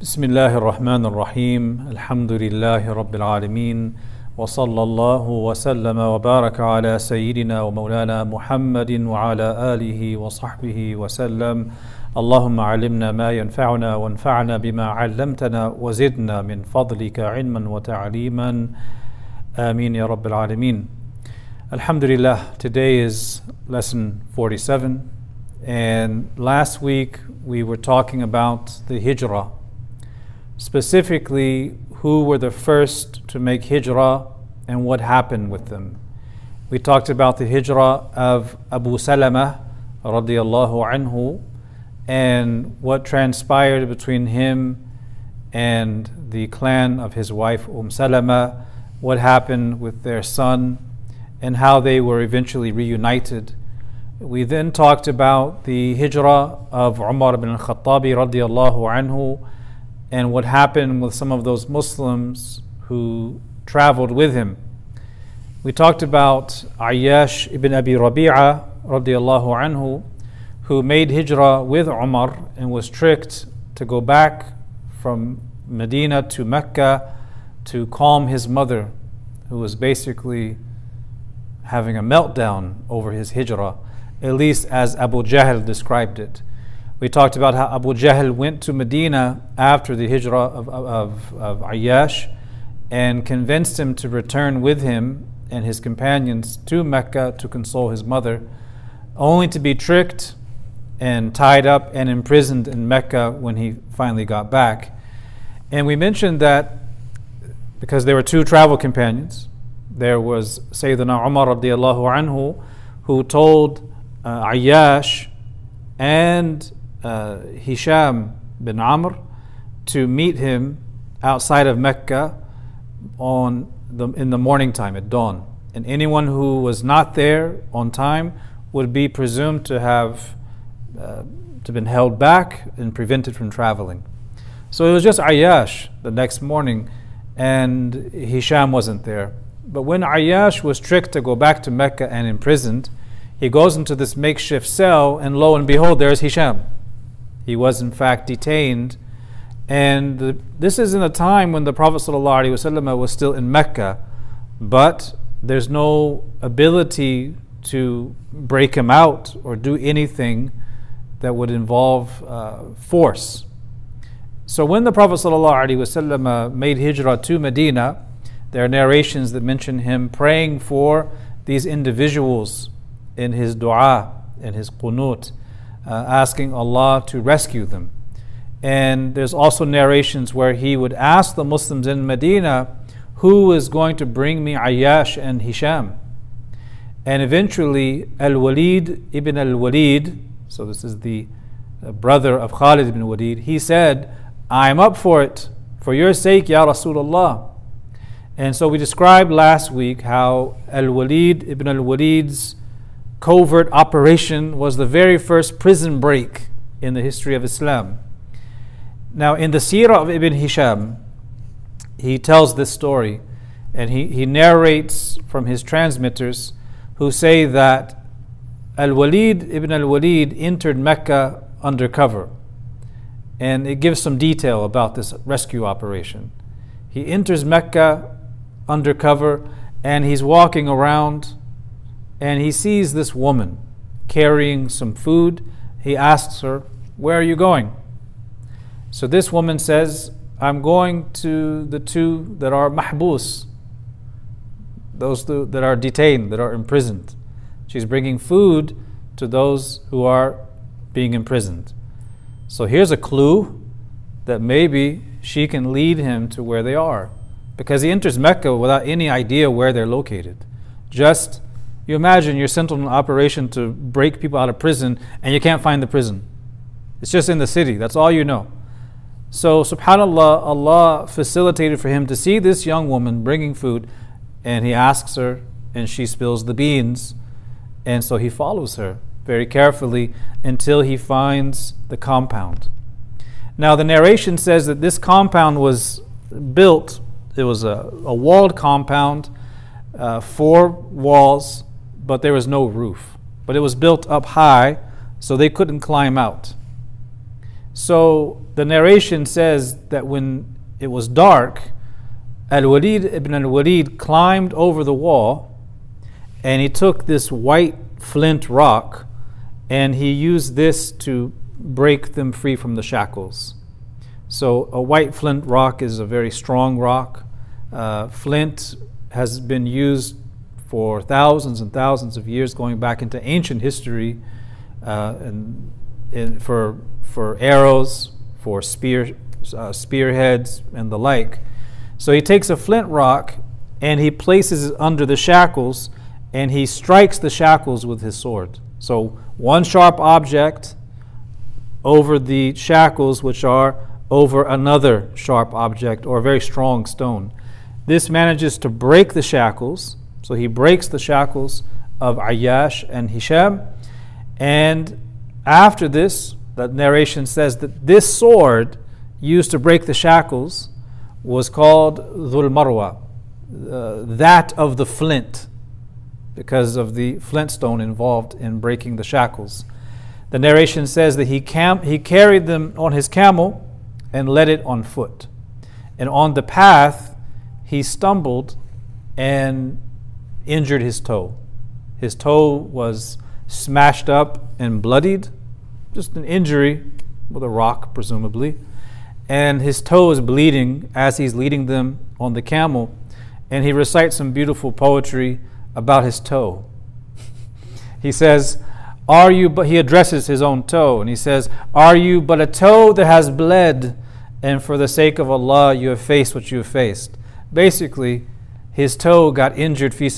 بسم الله الرحمن الرحيم الحمد لله رب العالمين وصلى الله وسلم وبارك على سيدنا ومولانا محمد وعلى اله وصحبه وسلم اللهم علمنا ما ينفعنا وانفعنا بما علمتنا وزدنا من فضلك علما وتعليما امين يا رب العالمين Alhamdulillah, today is lesson 47, and last week we were talking about the hijrah. Specifically who were the first to make hijrah and what happened with them. We talked about the hijrah of Abu Salama radiallahu anhu and what transpired between him and the clan of his wife Umm Salama, what happened with their son, and how they were eventually reunited. We then talked about the hijrah of Umar ibn al-Khattabi radiallahu anhu and what happened with some of those Muslims who traveled with him. We talked about Ayyash ibn Abi Rabi'a radiallahu anhu, who made hijrah with Umar and was tricked to go back from Medina to Mecca to calm his mother, who was basically having a meltdown over his hijrah, at least as Abu Jahl described it. We talked about how Abu Jahl went to Medina after the hijrah of, of, of Ayyash and convinced him to return with him and his companions to Mecca to console his mother, only to be tricked and tied up and imprisoned in Mecca when he finally got back. And we mentioned that because there were two travel companions, there was Sayyidina Umar radiallahu anhu who told uh, Ayyash and uh, Hisham bin Amr to meet him outside of Mecca on the, in the morning time at dawn. And anyone who was not there on time would be presumed to have uh, to been held back and prevented from traveling. So it was just Ayash the next morning, and Hisham wasn't there. But when Ayash was tricked to go back to Mecca and imprisoned, he goes into this makeshift cell, and lo and behold, there's Hisham. He was, in fact, detained. And the, this is in a time when the Prophet ﷺ was still in Mecca, but there's no ability to break him out or do anything that would involve uh, force. So when the Prophet ﷺ made hijrah to Medina, there are narrations that mention him praying for these individuals in his dua, in his qunut uh, asking Allah to rescue them. And there's also narrations where he would ask the Muslims in Medina, who is going to bring me Ayyash and Hisham? And eventually, Al Walid ibn Al Walid, so this is the brother of Khalid ibn Walid, he said, I'm up for it, for your sake, Ya Rasulullah. And so we described last week how Al Walid ibn Al Walid's covert operation was the very first prison break in the history of Islam. Now, in the Sirah of Ibn Hisham, he tells this story and he, he narrates from his transmitters who say that Al Walid ibn Al Walid entered Mecca undercover. And it gives some detail about this rescue operation. He enters Mecca undercover and he's walking around and he sees this woman carrying some food. He asks her, Where are you going? So this woman says, I'm going to the two that are mahbus, those that are detained, that are imprisoned. She's bringing food to those who are being imprisoned. So here's a clue that maybe she can lead him to where they are. Because he enters Mecca without any idea where they're located. Just you imagine you're sent on an operation to break people out of prison and you can't find the prison. It's just in the city. That's all you know. So, subhanAllah, Allah facilitated for him to see this young woman bringing food, and he asks her, and she spills the beans. And so he follows her very carefully until he finds the compound. Now, the narration says that this compound was built, it was a, a walled compound, uh, four walls, but there was no roof. But it was built up high, so they couldn't climb out. So the narration says that when it was dark, Al Walid ibn al Walid climbed over the wall and he took this white flint rock and he used this to break them free from the shackles. So, a white flint rock is a very strong rock. Uh, flint has been used for thousands and thousands of years, going back into ancient history, uh, and, and, for for arrows, for spear uh, spearheads, and the like. So he takes a flint rock and he places it under the shackles, and he strikes the shackles with his sword. So one sharp object over the shackles, which are over another sharp object or a very strong stone. This manages to break the shackles. So he breaks the shackles of Ayyash and Hisham. And after this, the narration says that this sword used to break the shackles was called Dhul Marwa, uh, that of the flint, because of the flintstone involved in breaking the shackles. The narration says that he, cam- he carried them on his camel and led it on foot. And on the path, he stumbled and injured his toe. His toe was smashed up and bloodied, just an injury with a rock, presumably. And his toe is bleeding as he's leading them on the camel. And he recites some beautiful poetry about his toe. he says, Are you but he addresses his own toe and he says, Are you but a toe that has bled? and for the sake of Allah, you have faced what you have faced. Basically, his toe got injured fi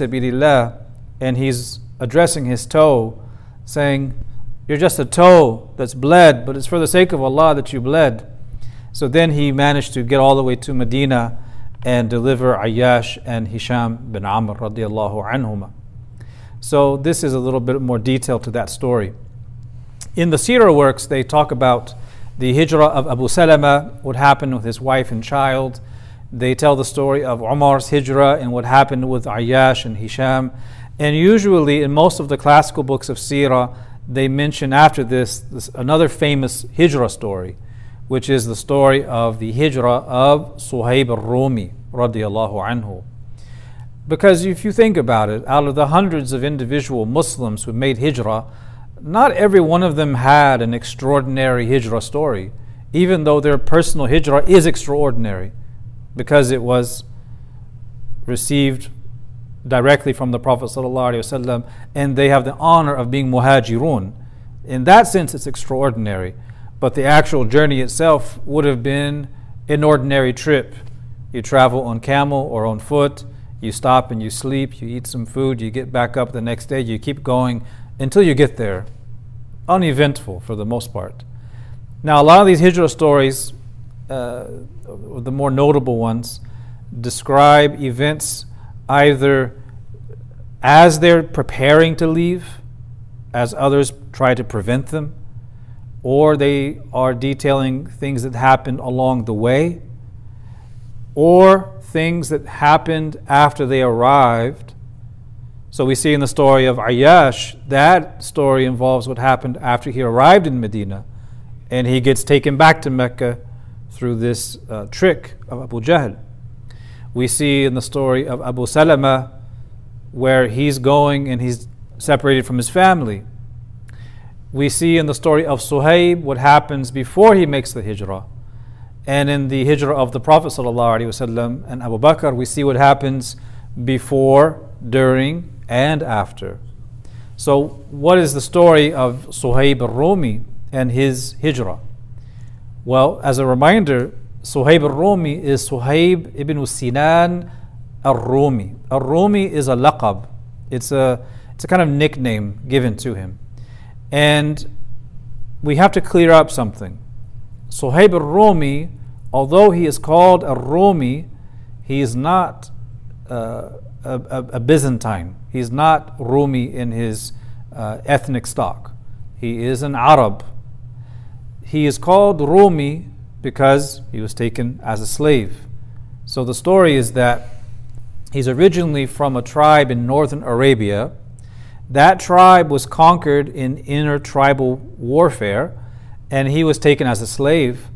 and he's addressing his toe, saying, You're just a toe that's bled, but it's for the sake of Allah that you bled. So then he managed to get all the way to Medina and deliver Ayyash and Hisham bin Amr radiallahu anhuma. So this is a little bit more detail to that story. In the Sirah works, they talk about the hijrah of Abu Salama, what happened with his wife and child. They tell the story of Umar's hijrah and what happened with Ayyash and Hisham. And usually, in most of the classical books of Sirah, they mention after this, this another famous hijrah story, which is the story of the hijrah of Suhaib al-Rumi, radiallahu anhu. Because if you think about it, out of the hundreds of individual Muslims who made hijrah, not every one of them had an extraordinary hijrah story, even though their personal hijrah is extraordinary because it was received directly from the Prophet ﷺ, and they have the honor of being muhajirun. In that sense, it's extraordinary. But the actual journey itself would have been an ordinary trip. You travel on camel or on foot, you stop and you sleep, you eat some food, you get back up the next day, you keep going until you get there. Uneventful for the most part. Now, a lot of these hijrah stories, uh, the more notable ones, describe events either as they're preparing to leave, as others try to prevent them, or they are detailing things that happened along the way, or things that happened after they arrived. So we see in the story of Ayyash, that story involves what happened after he arrived in Medina and he gets taken back to Mecca through this uh, trick of Abu Jahl. We see in the story of Abu Salama where he's going and he's separated from his family. We see in the story of Suhaib what happens before he makes the hijrah. And in the hijrah of the Prophet and Abu Bakr, we see what happens before, during, and after. So, what is the story of Suhaib al Rumi and his hijrah? Well, as a reminder, Suhaib al Rumi is Suhaib ibn Sinan al Rumi. Al Rumi is a laqab, it's a, it's a kind of nickname given to him. And we have to clear up something. Suhaib al Rumi, although he is called al Rumi, he is not uh, a, a, a Byzantine. He's not Rumi in his uh, ethnic stock. He is an Arab. He is called Rumi because he was taken as a slave. So the story is that he's originally from a tribe in northern Arabia. That tribe was conquered in intertribal warfare, and he was taken as a slave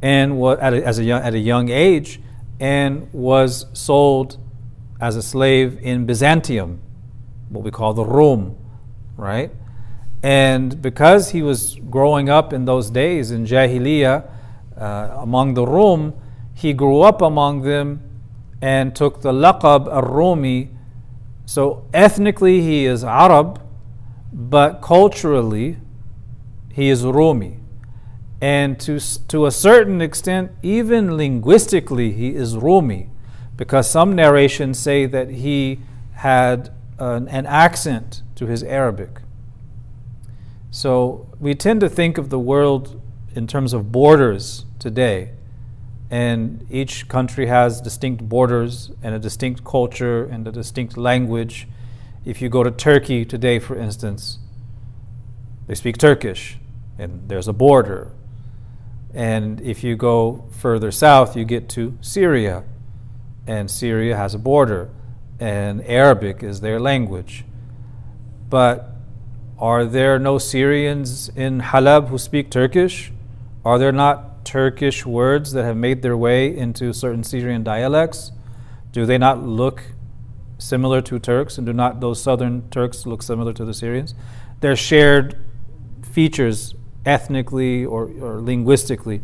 and was at a, as a young, at a young age and was sold as a slave in Byzantium, what we call the Rome, right? And because he was growing up in those days in Jahiliyyah uh, among the Rum, he grew up among them and took the laqab al-Rumi. So ethnically he is Arab, but culturally he is Rumi. And to, to a certain extent, even linguistically, he is Rumi, because some narrations say that he had an, an accent to his Arabic. So we tend to think of the world in terms of borders today. And each country has distinct borders and a distinct culture and a distinct language. If you go to Turkey today, for instance, they speak Turkish and there's a border. And if you go further south, you get to Syria, and Syria has a border, and Arabic is their language. But are there no Syrians in Halab who speak Turkish? Are there not Turkish words that have made their way into certain Syrian dialects? Do they not look similar to Turks? And do not those southern Turks look similar to the Syrians? They're shared features ethnically or, or linguistically.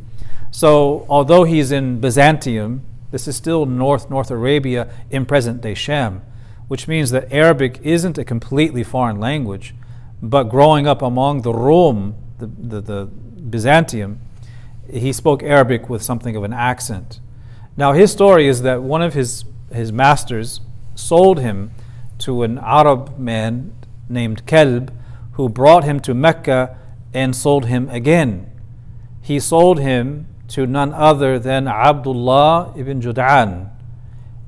So, although he's in Byzantium, this is still North North Arabia in present day Sham, which means that Arabic isn't a completely foreign language, but growing up among the Rum, the, the, the Byzantium, he spoke Arabic with something of an accent. Now, his story is that one of his, his masters sold him to an Arab man named Kelb, who brought him to Mecca and sold him again. He sold him to none other than Abdullah ibn Jud'an.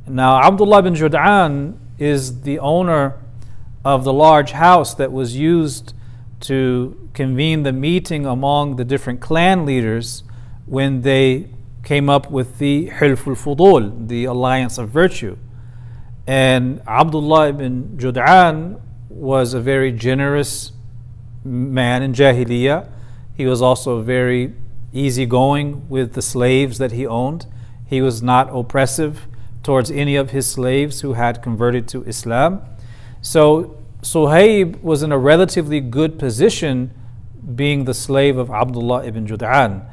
Now, Abdullah ibn Jud'an is the owner of the large house that was used to convene the meeting among the different clan leaders when they came up with the Hilful Fudul, the alliance of virtue. And Abdullah ibn Jud'an was a very generous man in Jahiliyyah. He was also very easygoing with the slaves that he owned. He was not oppressive towards any of his slaves who had converted to Islam. So Suhaib was in a relatively good position being the slave of Abdullah ibn Jud'an.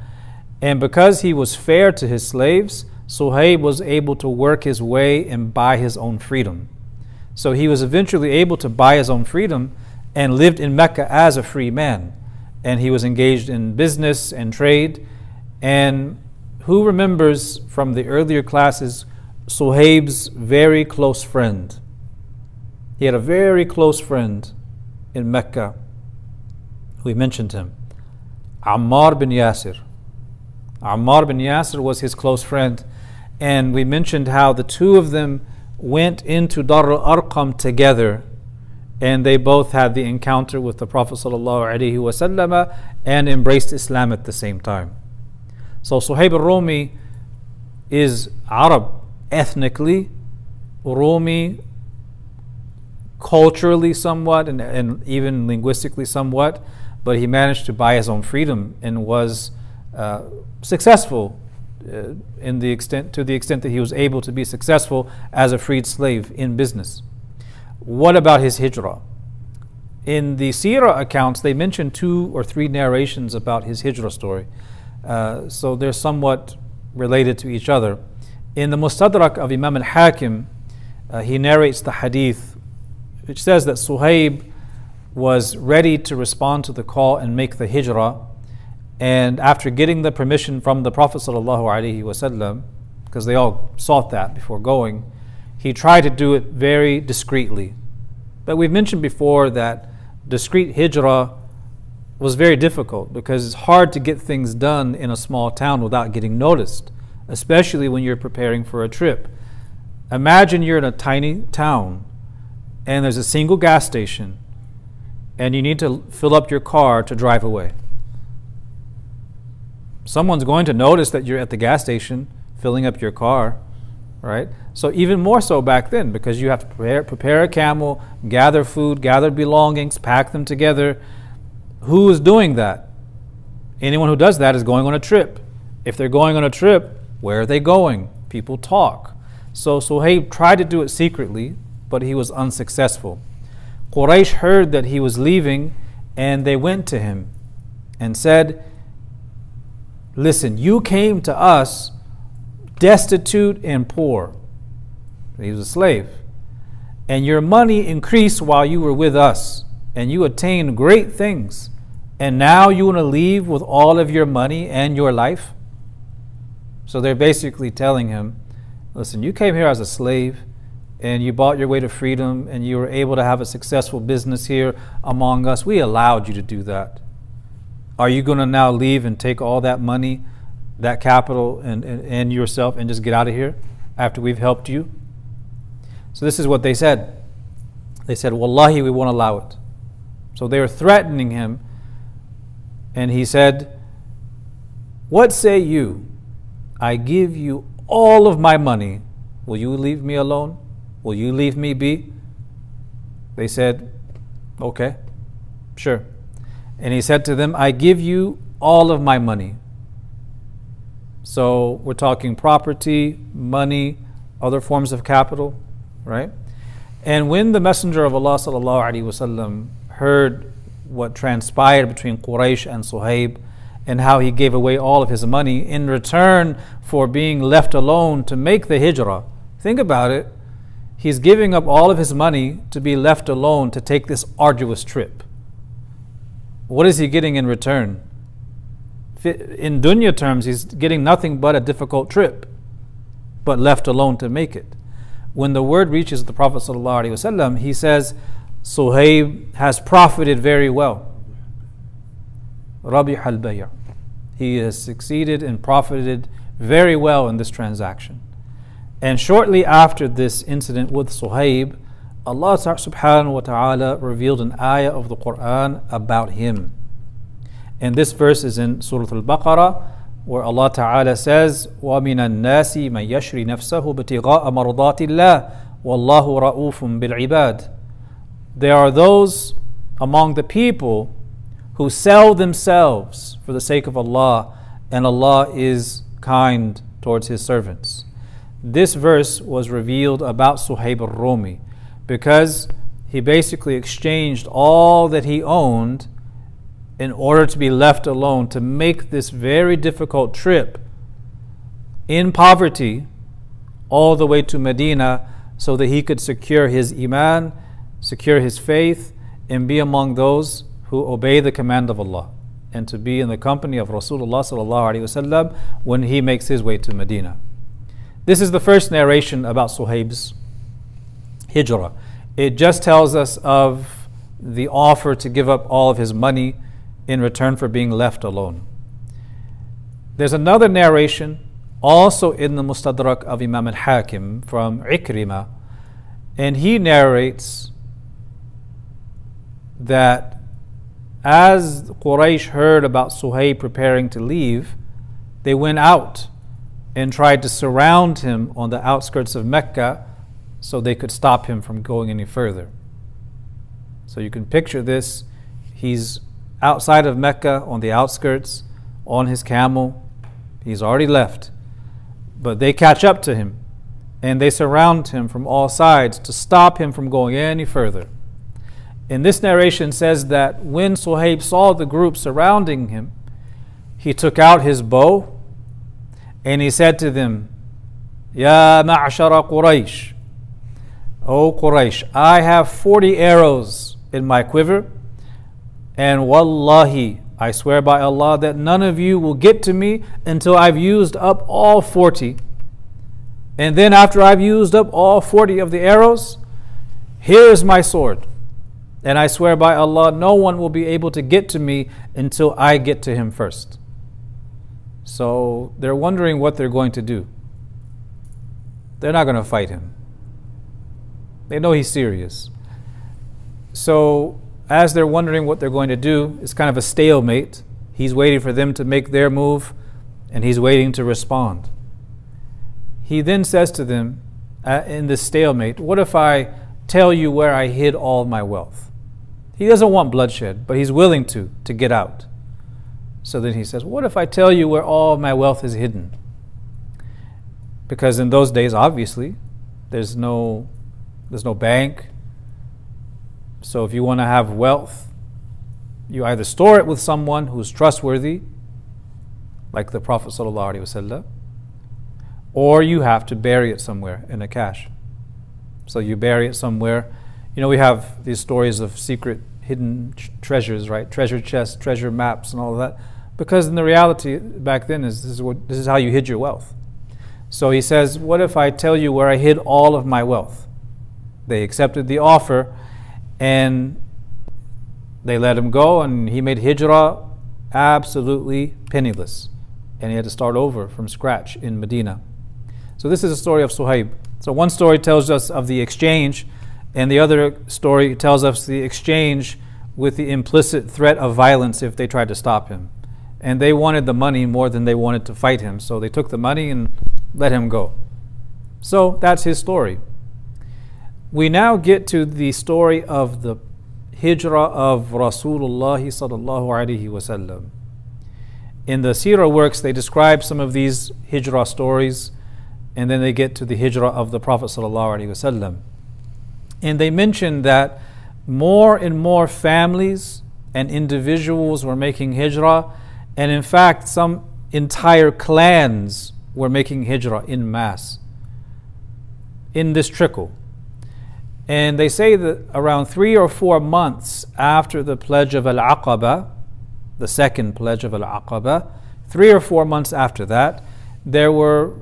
And because he was fair to his slaves, Suhaib was able to work his way and buy his own freedom. So he was eventually able to buy his own freedom and lived in Mecca as a free man. And he was engaged in business and trade. And who remembers from the earlier classes Suhaib's very close friend? He had a very close friend in Mecca. We mentioned him. Ammar bin Yasir. Ammar bin Yasir was his close friend. And we mentioned how the two of them went into Dar al Arqam together and they both had the encounter with the Prophet ﷺ and embraced Islam at the same time. So Suhaib al-Rumi is Arab ethnically, Rumi culturally somewhat, and, and even linguistically somewhat, but he managed to buy his own freedom and was uh, successful uh, in the extent to the extent that he was able to be successful as a freed slave in business. What about his hijrah? In the Sirah accounts, they mention two or three narrations about his hijrah story. Uh, so they're somewhat related to each other. In the Mustadrak of Imam al Hakim, uh, he narrates the hadith which says that Suhaib was ready to respond to the call and make the hijrah. And after getting the permission from the Prophet, because they all sought that before going, he tried to do it very discreetly. But we've mentioned before that discreet hijrah was very difficult because it's hard to get things done in a small town without getting noticed, especially when you're preparing for a trip. Imagine you're in a tiny town and there's a single gas station and you need to fill up your car to drive away. Someone's going to notice that you're at the gas station filling up your car right? So even more so back then because you have to prepare, prepare a camel, gather food, gather belongings, pack them together. Who is doing that? Anyone who does that is going on a trip. If they're going on a trip, where are they going? People talk. So Suhaib tried to do it secretly, but he was unsuccessful. Quraysh heard that he was leaving and they went to him and said, Listen, you came to us destitute and poor. He was a slave. And your money increased while you were with us, and you attained great things. And now you want to leave with all of your money and your life? So they're basically telling him, Listen, you came here as a slave and you bought your way to freedom and you were able to have a successful business here among us. We allowed you to do that. Are you going to now leave and take all that money, that capital, and, and, and yourself and just get out of here after we've helped you? So, this is what they said. They said, Wallahi, we won't allow it. So, they were threatening him. And he said, What say you? I give you all of my money. Will you leave me alone? Will you leave me be? They said, Okay, sure. And he said to them, I give you all of my money. So we're talking property, money, other forms of capital, right? And when the Messenger of Allah وسلم, heard what transpired between Quraysh and Suhaib and how he gave away all of his money in return for being left alone to make the hijrah, think about it he's giving up all of his money to be left alone to take this arduous trip. What is he getting in return? In dunya terms, he's getting nothing but a difficult trip, but left alone to make it. When the word reaches the Prophet ﷺ, he says, Suhaib has profited very well. Rabi al He has succeeded and profited very well in this transaction. And shortly after this incident with Suhaib, Allah subhanahu wa ta'ala revealed an ayah of the Quran about him. And this verse is in Surah Al Baqarah, where Allah Ta'ala says, وَمِنَ النَّاسِ مَن يَشْرِ نَفْسَهُ بِتِغَاءَ مَرْضَاتِ اللَّهِ وَاللَّهُ رَؤُوفٌ بِالْعِبَادِ There are those among the people who sell themselves for the sake of Allah, and Allah is kind towards His servants this verse was revealed about Suhaib al-Rumi because he basically exchanged all that he owned in order to be left alone to make this very difficult trip in poverty all the way to Medina so that he could secure his iman, secure his faith, and be among those who obey the command of Allah and to be in the company of Rasulullah when he makes his way to Medina. This is the first narration about Suhaib's hijrah. It just tells us of the offer to give up all of his money in return for being left alone. There's another narration also in the Mustadrak of Imam al Hakim from Ikrimah, and he narrates that as Quraysh heard about Suhaib preparing to leave, they went out and tried to surround him on the outskirts of Mecca so they could stop him from going any further. So you can picture this. He's outside of Mecca on the outskirts on his camel. He's already left. But they catch up to him and they surround him from all sides to stop him from going any further. And this narration says that when Suhaib saw the group surrounding him, he took out his bow and he said to them, Ya ma'ashara Quraysh, O Quraysh, I have 40 arrows in my quiver, and wallahi, I swear by Allah that none of you will get to me until I've used up all 40. And then after I've used up all 40 of the arrows, here is my sword. And I swear by Allah, no one will be able to get to me until I get to him first. So they're wondering what they're going to do. They're not going to fight him. They know he's serious. So as they're wondering what they're going to do, it's kind of a stalemate. He's waiting for them to make their move, and he's waiting to respond. He then says to them, uh, in this stalemate, What if I tell you where I hid all my wealth? He doesn't want bloodshed, but he's willing to, to get out. So then he says, What if I tell you where all my wealth is hidden? Because in those days, obviously, there's no, there's no bank. So if you want to have wealth, you either store it with someone who's trustworthy, like the Prophet ﷺ, or you have to bury it somewhere in a cache. So you bury it somewhere. You know, we have these stories of secret hidden treasures, right? Treasure chests, treasure maps, and all of that. Because in the reality back then is this is what this is how you hid your wealth. So he says, What if I tell you where I hid all of my wealth? They accepted the offer and they let him go, and he made hijrah absolutely penniless. And he had to start over from scratch in Medina. So, this is a story of Suhaib. So, one story tells us of the exchange, and the other story tells us the exchange with the implicit threat of violence if they tried to stop him. And they wanted the money more than they wanted to fight him. So, they took the money and let him go. So, that's his story. We now get to the story of the hijrah of Rasulullah sallallahu alaihi wasallam. In the Sirah works, they describe some of these hijrah stories, and then they get to the hijrah of the Prophet sallallahu alaihi wasallam. And they mention that more and more families and individuals were making hijrah, and in fact, some entire clans were making hijrah in mass in this trickle. And they say that around three or four months after the pledge of Al Aqaba, the second pledge of Al Aqaba, three or four months after that, there were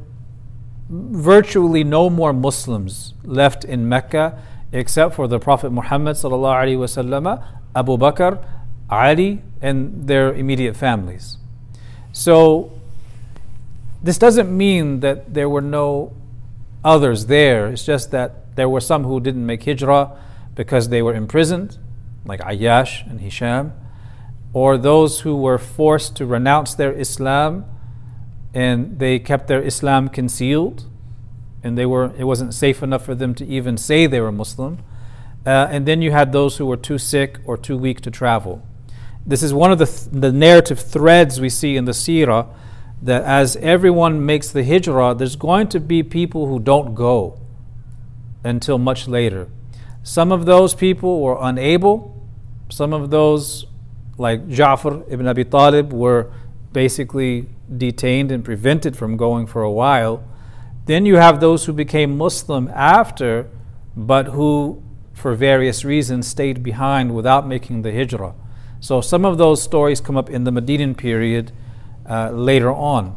virtually no more Muslims left in Mecca except for the Prophet Muhammad Abu Bakr, Ali, and their immediate families. So this doesn't mean that there were no others there. It's just that there were some who didn't make hijrah because they were imprisoned, like Ayyash and Hisham, or those who were forced to renounce their Islam and they kept their Islam concealed and they were it wasn't safe enough for them to even say they were Muslim. Uh, and then you had those who were too sick or too weak to travel. This is one of the, th- the narrative threads we see in the seerah that as everyone makes the hijrah, there's going to be people who don't go until much later. Some of those people were unable. Some of those, like Ja'far ibn Abi Talib, were basically detained and prevented from going for a while. Then you have those who became Muslim after, but who, for various reasons, stayed behind without making the hijrah. So some of those stories come up in the Medinan period uh, later on.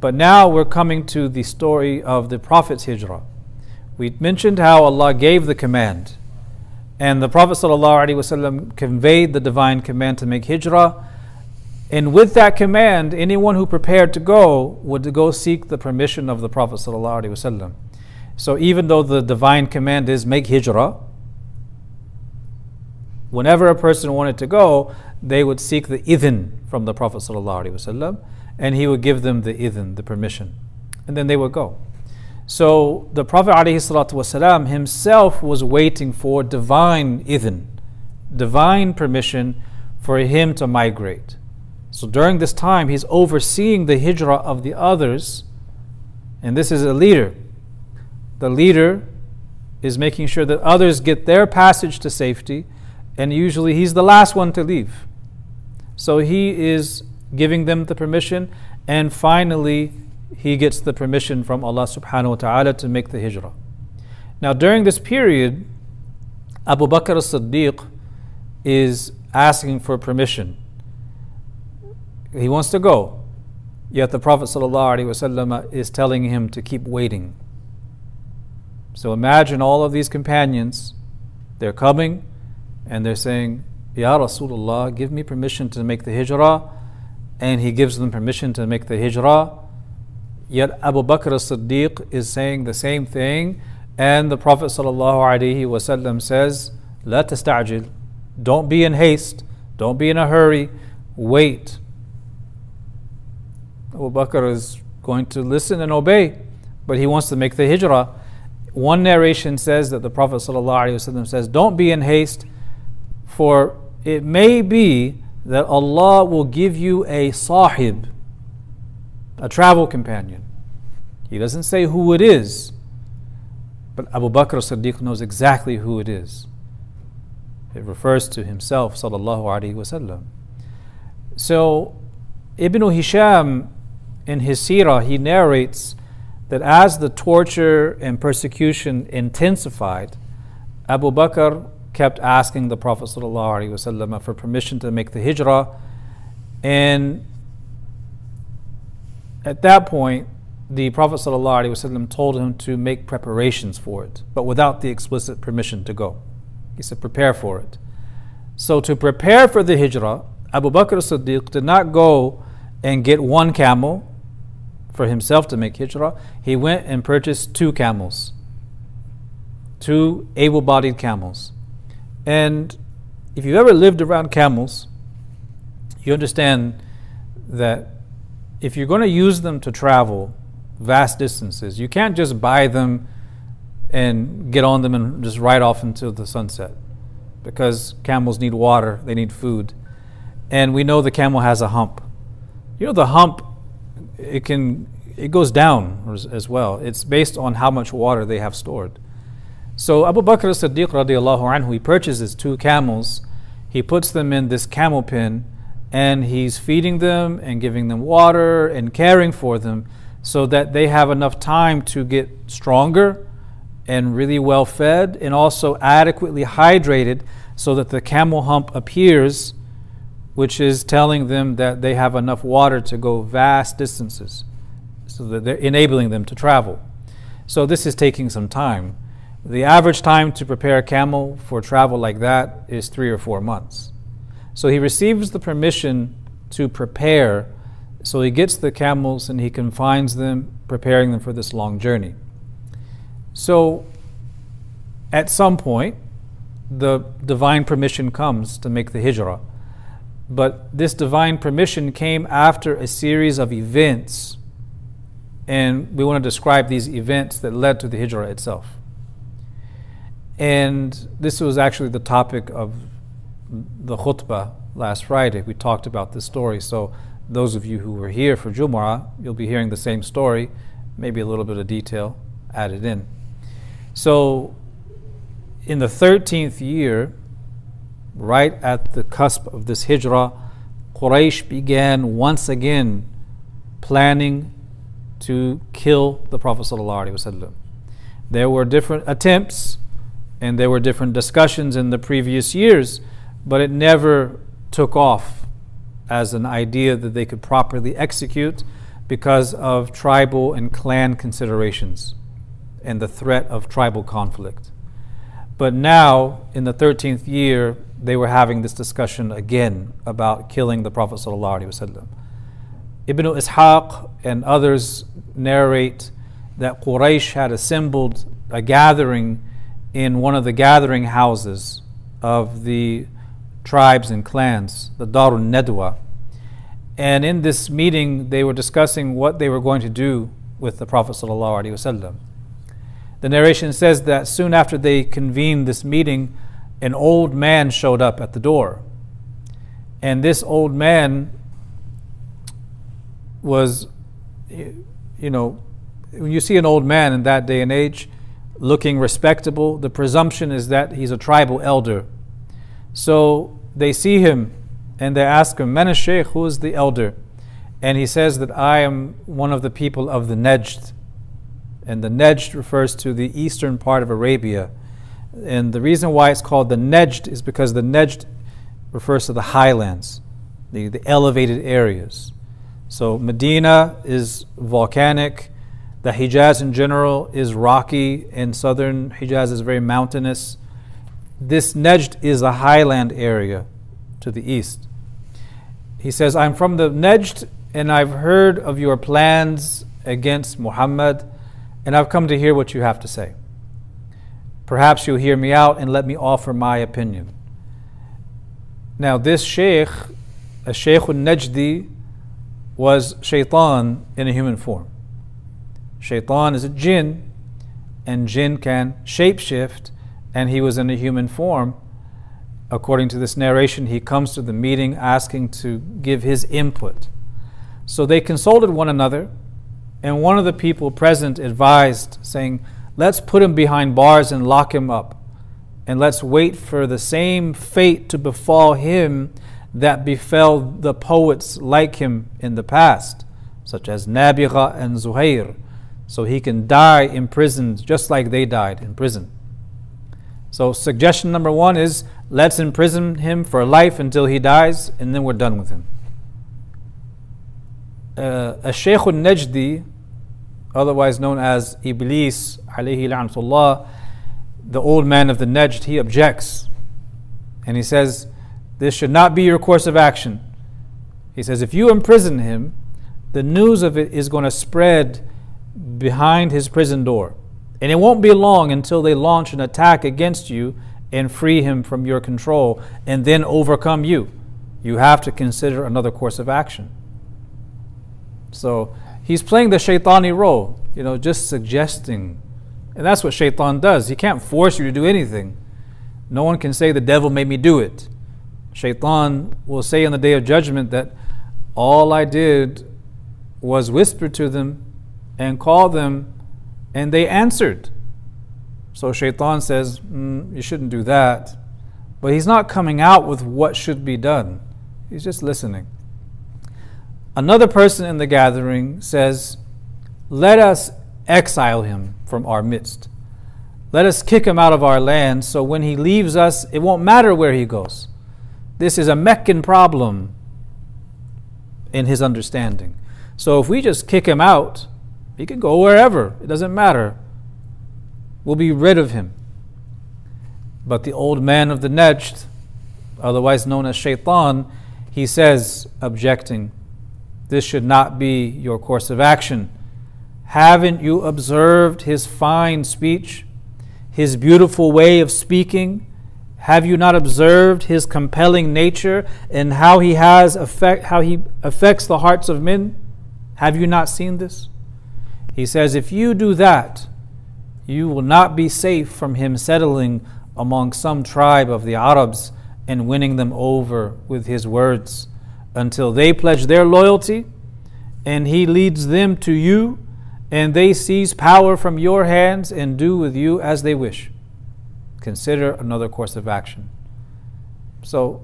But now we're coming to the story of the Prophet's hijrah. We mentioned how Allah gave the command, and the Prophet ﷺ conveyed the divine command to make hijrah. And with that command, anyone who prepared to go would go seek the permission of the Prophet. ﷺ. So even though the divine command is make hijrah, whenever a person wanted to go, they would seek the idhn from the Prophet ﷺ, and he would give them the idhn, the permission. And then they would go. So the Prophet ﷺ himself was waiting for divine idhn, divine permission for him to migrate. So during this time, he's overseeing the hijrah of the others, and this is a leader. The leader is making sure that others get their passage to safety, and usually he's the last one to leave. So he is giving them the permission, and finally, he gets the permission from Allah subhanahu wa ta'ala to make the hijrah. Now, during this period, Abu Bakr as Siddiq is asking for permission. He wants to go, yet the Prophet is telling him to keep waiting. So imagine all of these companions, they're coming and they're saying, Ya Rasulullah, give me permission to make the hijrah. And he gives them permission to make the hijrah. Yet Abu Bakr as-Siddiq is saying the same thing, and the Prophet ﷺ says, "La tasta'jil, don't be in haste, don't be in a hurry, wait." Abu Bakr is going to listen and obey, but he wants to make the hijrah. One narration says that the Prophet ﷺ says, "Don't be in haste, for it may be that Allah will give you a sahib, a travel companion. He doesn't say who it is, but Abu Bakr as-Siddiq knows exactly who it is. It refers to himself, sallallahu alaihi wasallam. So, Ibn Hisham, in his seerah, he narrates that as the torture and persecution intensified, Abu Bakr kept asking the Prophet ﷺ for permission to make the hijrah. And at that point, the Prophet ﷺ told him to make preparations for it, but without the explicit permission to go. He said, prepare for it. So, to prepare for the hijrah, Abu Bakr as Siddiq did not go and get one camel for himself to make hijrah. He went and purchased two camels, two able bodied camels. And if you've ever lived around camels, you understand that if you're going to use them to travel vast distances, you can't just buy them and get on them and just ride off into the sunset because camels need water, they need food. And we know the camel has a hump. You know, the hump, it can, it goes down as, as well. It's based on how much water they have stored. So Abu Bakr as-Siddiq radiallahu anhu, he purchases two camels, he puts them in this camel pen, and he's feeding them and giving them water and caring for them so that they have enough time to get stronger and really well fed and also adequately hydrated so that the camel hump appears, which is telling them that they have enough water to go vast distances, so that they're enabling them to travel. So this is taking some time. The average time to prepare a camel for travel like that is three or four months. So he receives the permission to prepare. So he gets the camels and he confines them, preparing them for this long journey. So at some point, the divine permission comes to make the hijrah. But this divine permission came after a series of events. And we want to describe these events that led to the hijrah itself. And this was actually the topic of the khutbah last Friday. We talked about this story. So, those of you who were here for Jumu'ah, you'll be hearing the same story, maybe a little bit of detail added in. So, in the 13th year, right at the cusp of this hijrah, Quraysh began once again planning to kill the Prophet. There were different attempts and there were different discussions in the previous years, but it never took off as an idea that they could properly execute because of tribal and clan considerations and the threat of tribal conflict. But now, in the 13th year, they were having this discussion again about killing the Prophet. Ibn Ishaq and others narrate that Quraysh had assembled a gathering in one of the gathering houses of the tribes and clans, the Darun Nadwa. And in this meeting, they were discussing what they were going to do with the Prophet. ﷺ. The narration says that soon after they convened this meeting, an old man showed up at the door. And this old man was, you know, when you see an old man in that day and age, looking respectable, the presumption is that he's a tribal elder. So they see him and they ask him, Man Sheikh, who is the elder? And he says that I am one of the people of the Najd. And the Najd refers to the eastern part of Arabia. And the reason why it's called the Najd is because the Najd refers to the highlands, the, the elevated areas. So Medina is volcanic, the Hijaz in general is rocky, and southern Hijaz is very mountainous. This Najd is a highland area to the east. He says, I'm from the Najd, and I've heard of your plans against Muhammad, and I've come to hear what you have to say. Perhaps you'll hear me out and let me offer my opinion. Now, this Sheikh, a Sheikh al Najdi, was shaitan in a human form. Shaitan is a jinn, and jinn can shapeshift, and he was in a human form. according to this narration, he comes to the meeting asking to give his input. So they consulted one another, and one of the people present advised, saying, Let's put him behind bars and lock him up, and let's wait for the same fate to befall him that befell the poets like him in the past, such as Nabigha and Zuhair, so he can die imprisoned just like they died in prison. So, suggestion number one is let's imprison him for life until he dies, and then we're done with him. Uh, a Shaykh al Najdi, otherwise known as Iblis, alayhi la'natullah, the old man of the Najd, he objects. And he says, This should not be your course of action. He says, If you imprison him, the news of it is going to spread behind his prison door. And it won't be long until they launch an attack against you and free him from your control and then overcome you. You have to consider another course of action. So he's playing the shaitani role, you know, just suggesting. And that's what shaitan does. He can't force you to do anything. No one can say the devil made me do it. Shaitan will say on the day of judgment that all I did was whisper to them and call them and they answered. So Shaitan says, mm, You shouldn't do that. But he's not coming out with what should be done, he's just listening. Another person in the gathering says, Let us exile him from our midst. Let us kick him out of our land so when he leaves us, it won't matter where he goes. This is a Meccan problem in his understanding. So if we just kick him out, he can go wherever, it doesn't matter. We'll be rid of him. But the old man of the Najd, otherwise known as Shaitan, he says, objecting, This should not be your course of action. Haven't you observed his fine speech, his beautiful way of speaking? Have you not observed his compelling nature and how he has affect, how he affects the hearts of men? Have you not seen this? He says, If you do that, you will not be safe from him settling among some tribe of the Arabs and winning them over with his words until they pledge their loyalty and he leads them to you and they seize power from your hands and do with you as they wish. Consider another course of action. So,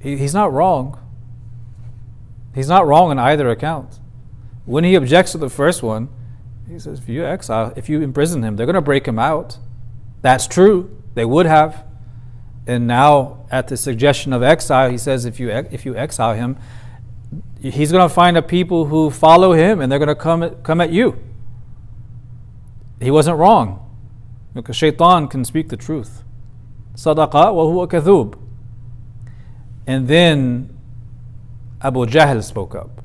he's not wrong. He's not wrong on either account. When he objects to the first one, he says, if you exile, if you imprison him, they're going to break him out. That's true. They would have. And now, at the suggestion of exile, he says, if you, if you exile him, he's going to find a people who follow him and they're going to come at, come at you. He wasn't wrong. Because shaitan can speak the truth. Sadaqa wa huwa kathub. And then Abu Jahl spoke up.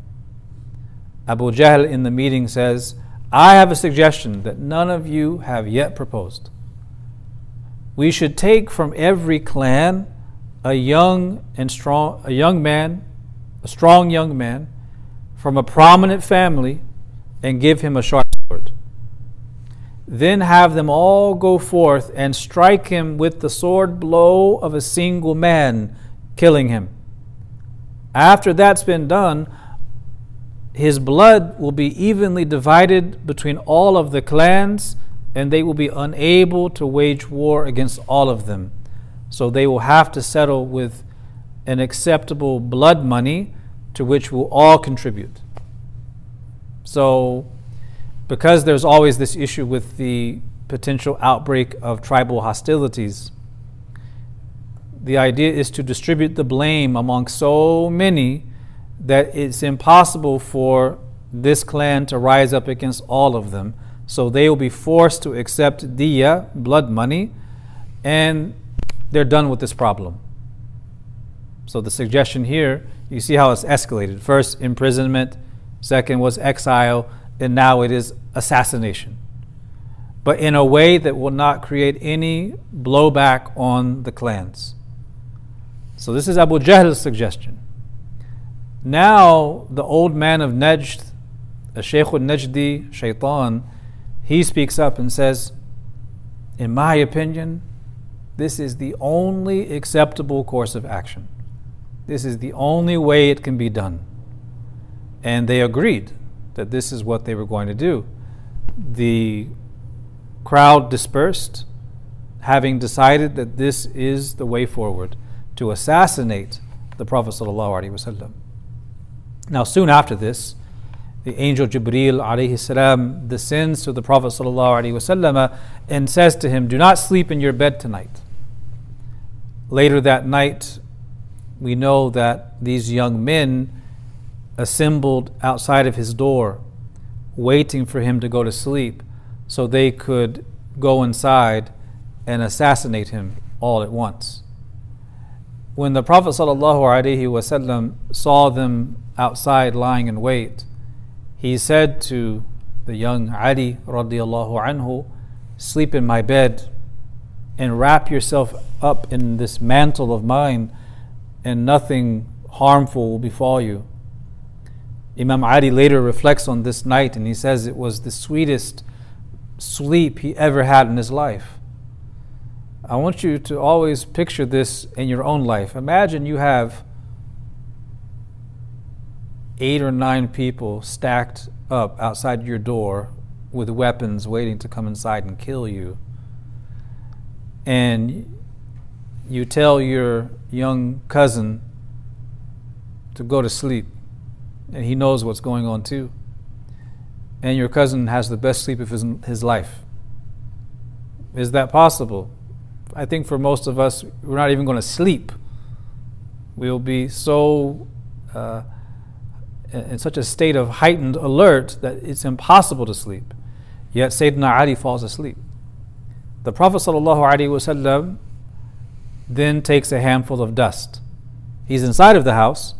Abu Jahl in the meeting says, I have a suggestion that none of you have yet proposed. We should take from every clan a young and strong a young man, a strong young man from a prominent family and give him a sharp sword. Then have them all go forth and strike him with the sword blow of a single man, killing him. After that's been done, his blood will be evenly divided between all of the clans, and they will be unable to wage war against all of them. So they will have to settle with an acceptable blood money to which we'll all contribute. So, because there's always this issue with the potential outbreak of tribal hostilities, the idea is to distribute the blame among so many that it's impossible for this clan to rise up against all of them. So they will be forced to accept diya, blood money, and they're done with this problem. So the suggestion here, you see how it's escalated. First, imprisonment, second was exile, and now it is assassination. But in a way that will not create any blowback on the clans. So this is Abu Jahl's suggestion. Now, the old man of Najd, a Shaykh al Najdi, Shaitan, he speaks up and says, In my opinion, This is the only acceptable course of action. This is the only way it can be done. And they agreed that this is what they were going to do. The crowd dispersed, having decided that this is the way forward to assassinate the Prophet. Now, soon after this, the angel Jibreel alayhi salam descends to the Prophet wasallam and says to him, Do not sleep in your bed tonight. Later that night, we know that these young men assembled outside of his door, waiting for him to go to sleep so they could go inside and assassinate him all at once. When the Prophet ﷺ saw them outside lying in wait, he said to the young Ali radiallahu anhu, Sleep in my bed and wrap yourself up in this mantle of mine, and nothing harmful will befall you. Imam Ali later reflects on this night and he says it was the sweetest sleep he ever had in his life. I want you to always picture this in your own life. Imagine you have eight or nine people stacked up outside your door with weapons waiting to come inside and kill you. And you tell your young cousin to go to sleep, and he knows what's going on too and your cousin has the best sleep of his, his life. Is that possible? I think for most of us, we're not even going to sleep. We'll be so uh, in such a state of heightened alert that it's impossible to sleep. Yet Sayyidina Ali falls asleep. The Prophet ﷺ then takes a handful of dust. He's inside of the house,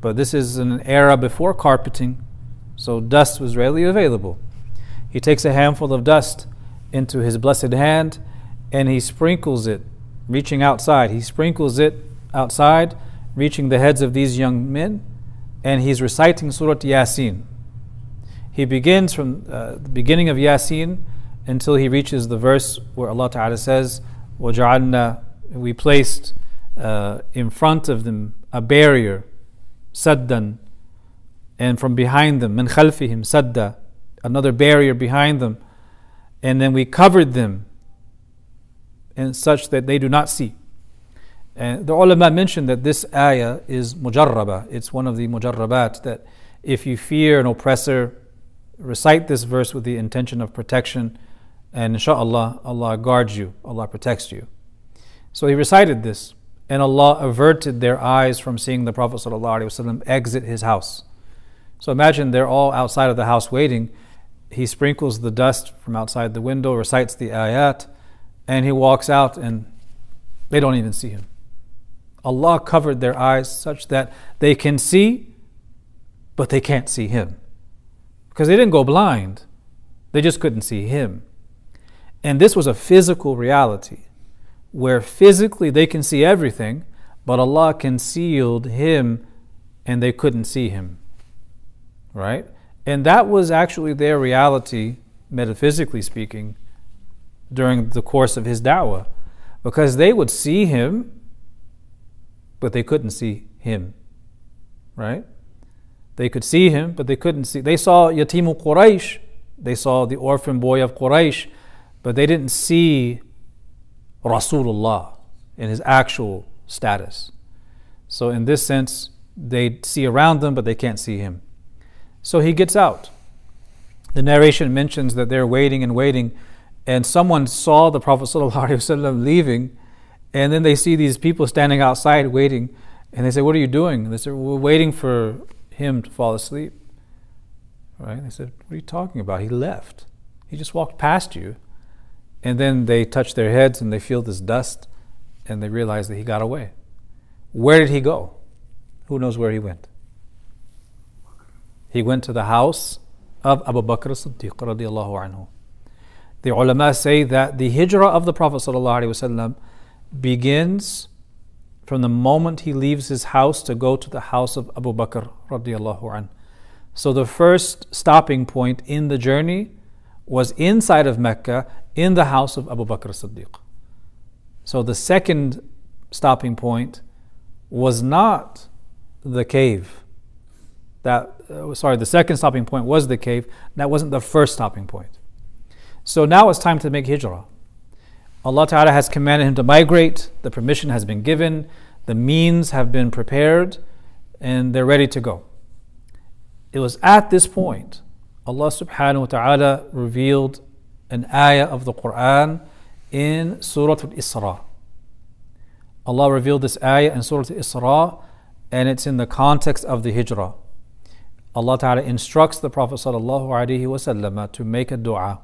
but this is an era before carpeting so dust was readily available. He takes a handful of dust into his blessed hand and he sprinkles it, reaching outside. He sprinkles it outside, reaching the heads of these young men, and he's reciting Surah Yasin. He begins from uh, the beginning of Yasin until he reaches the verse where Allah Ta'ala says, وَجَعَلْنَا We placed uh, in front of them a barrier, saddan, and from behind them, min khalfihim sadda, another barrier behind them, and then we covered them in such that they do not see. And the ulama mentioned that this ayah is mujarraba. It's one of the mujarrabat that if you fear an oppressor, recite this verse with the intention of protection, and inshallah, Allah guards you, Allah protects you. So he recited this, and Allah averted their eyes from seeing the Prophet ﷺ exit his house. So imagine they're all outside of the house waiting. He sprinkles the dust from outside the window, recites the ayat, and he walks out and they don't even see him. Allah covered their eyes such that they can see, but they can't see him. Because they didn't go blind, they just couldn't see him. And this was a physical reality where physically they can see everything, but Allah concealed him and they couldn't see him right? And that was actually their reality, metaphysically speaking, during the course of his da'wah. Because they would see him, but they couldn't see him, right? They could see him, but they couldn't see. They saw Yatimu Quraysh, they saw the orphan boy of Quraysh, but they didn't see Rasulullah in his actual status. So, in this sense, they see around them, but they can't see him. So he gets out. The narration mentions that they're waiting and waiting, and someone saw the Prophet ﷺ leaving, and then they see these people standing outside waiting, and they say, What are you doing? And they said, We're waiting for him to fall asleep. Right? They said, What are you talking about? He left. He just walked past you. And then they touch their heads and they feel this dust and they realize that he got away. Where did he go? Who knows where he went? He went to the house of Abu Bakr as-Siddiq radiallahu anhu. The ulama say that the hijrah of the Prophet ﷺ begins from the moment he leaves his house to go to the house of Abu Bakr radiallahu anhu. So the first stopping point in the journey was inside of Mecca in the house of Abu Bakr as-Siddiq. So the second stopping point was not the cave. That uh, sorry, the second stopping point was the cave. That wasn't the first stopping point. So now it's time to make hijrah. Allah Ta'ala has commanded him to migrate, the permission has been given, the means have been prepared, and they're ready to go. It was at this point Allah subhanahu wa ta'ala revealed an ayah of the Quran in Surah Al Isra. Allah revealed this ayah in Surah Al Isra and it's in the context of the Hijrah. Allah Ta'ala instructs the Prophet sallallahu alaihi wasallam to make a dua.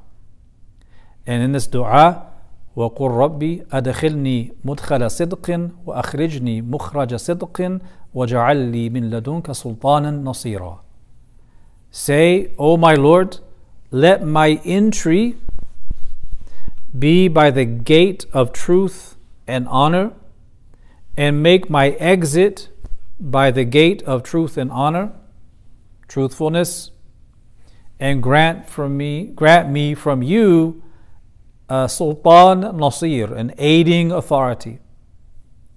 And in this dua, وقل ربي أدخلني مدخل صدق وأخرجني مخرج صدق وجعل لي من لدنك سلطانا نصيرا Say, O my Lord, let my entry be by the gate of truth and honor, and make my exit by the gate of truth and honor, truthfulness, and grant from me, grant me from you a sultan nasir, an aiding authority.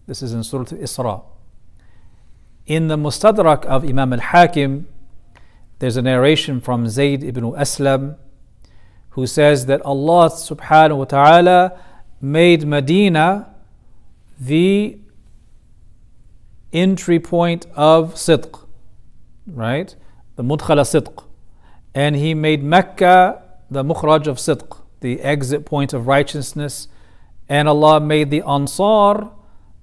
This is in Surah Isra. In the Mustadrak of Imam al-Hakim, there's a narration from Zayd ibn Aslam who says that Allah subhanahu wa ta'ala made Medina the entry point of sidq, right? The mudkhala sidq. And he made Mecca the mukhraj of sidq, the exit point of righteousness. And Allah made the Ansar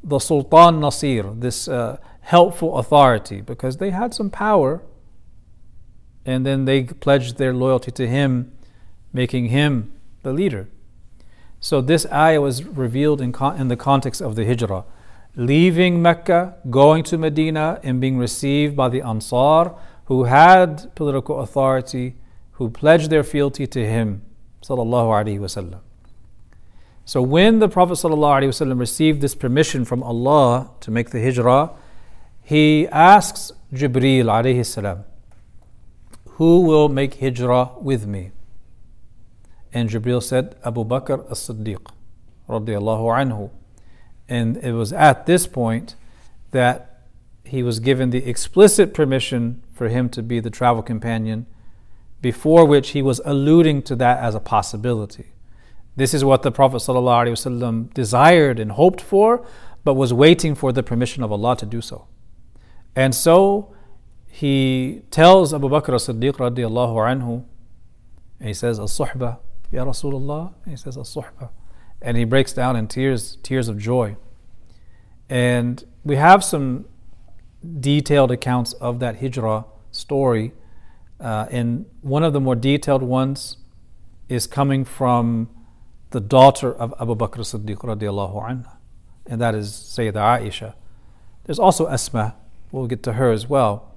the Sultan Nasir, this uh, helpful authority, because they had some power. And then they pledged their loyalty to him, making him the leader. So this ayah was revealed in, con- in the context of the hijrah. Leaving Mecca, going to Medina, and being received by the Ansar, who had political authority, who pledged their fealty to him. Sallallahu. So when the Prophet ﷺ received this permission from Allah to make the hijrah, he asks Jibreel alayhi salam, who will make hijrah with me? And Jibreel said, Abu Bakr as-Siddiq anhu. And it was at this point that he was given the explicit permission for him to be the travel companion, before which he was alluding to that as a possibility. This is what the Prophet ﷺ desired and hoped for, but was waiting for the permission of Allah to do so. And so he tells Abu Bakr as-Siddiq radiallahu anhu, and he says, As-suhbah, Ya Rasulullah, and he says, As-suhbah. And he breaks down in tears, tears of joy. And we have some detailed accounts of that hijrah story. Uh, and one of the more detailed ones is coming from the daughter of Abu Bakr Siddiq radiallahu anha, and that is Sayyidah Aisha. There's also Asma, we'll get to her as well.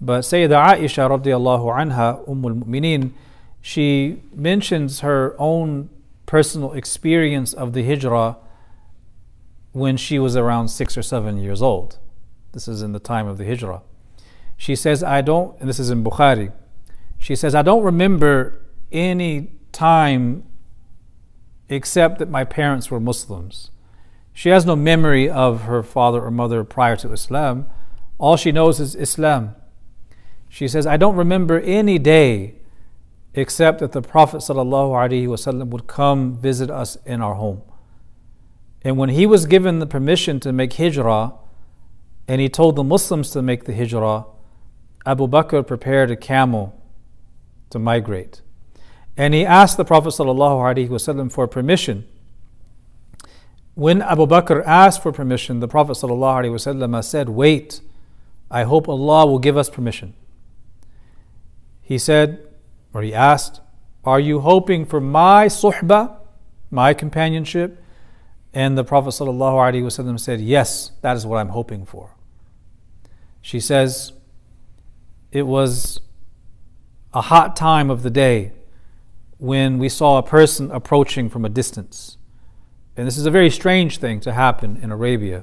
But Sayyidah Aisha radiallahu anha, Ummul Mu'mineen, she mentions her own personal experience of the hijrah when she was around six or seven years old. This is in the time of the hijrah. She says, I don't, and this is in Bukhari, she says, I don't remember any time except that my parents were Muslims. She has no memory of her father or mother prior to Islam. All she knows is Islam. She says, I don't remember any day except that the Prophet ﷺ would come visit us in our home. And when he was given the permission to make hijrah, and he told the Muslims to make the hijrah, Abu Bakr prepared a camel to migrate. And he asked the Prophet ﷺ for permission. When Abu Bakr asked for permission, the Prophet ﷺ said, Wait, I hope Allah will give us permission. He said, or he asked, Are you hoping for my suhbah, my companionship? And the Prophet ﷺ said, Yes, that is what I'm hoping for. She says, it was a hot time of the day when we saw a person approaching from a distance. And this is a very strange thing to happen in Arabia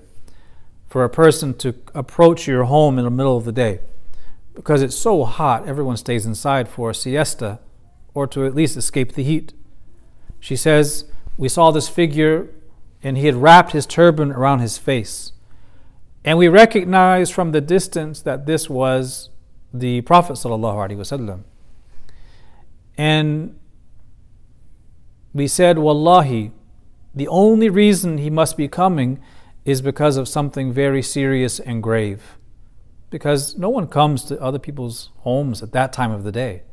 for a person to approach your home in the middle of the day because it's so hot, everyone stays inside for a siesta or to at least escape the heat. She says, We saw this figure and he had wrapped his turban around his face. And we recognized from the distance that this was the Prophet ﷺ. And we said, Wallahi, the only reason he must be coming is because of something very serious and grave. Because no one comes to other people's homes at that time of the day,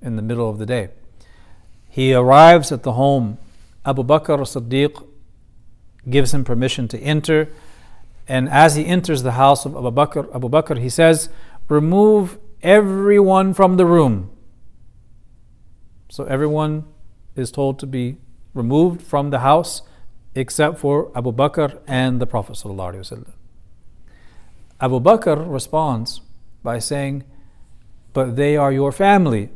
in the middle of the day. He arrives at the home. Abu Bakr as-Siddiq gives him permission to enter. And as he enters the house of Abu Bakr, Abu Bakr, he says, Remove everyone from the room. So everyone is told to be removed from the house except for Abu Bakr and the Prophet. Abu Bakr responds by saying, But they are your family.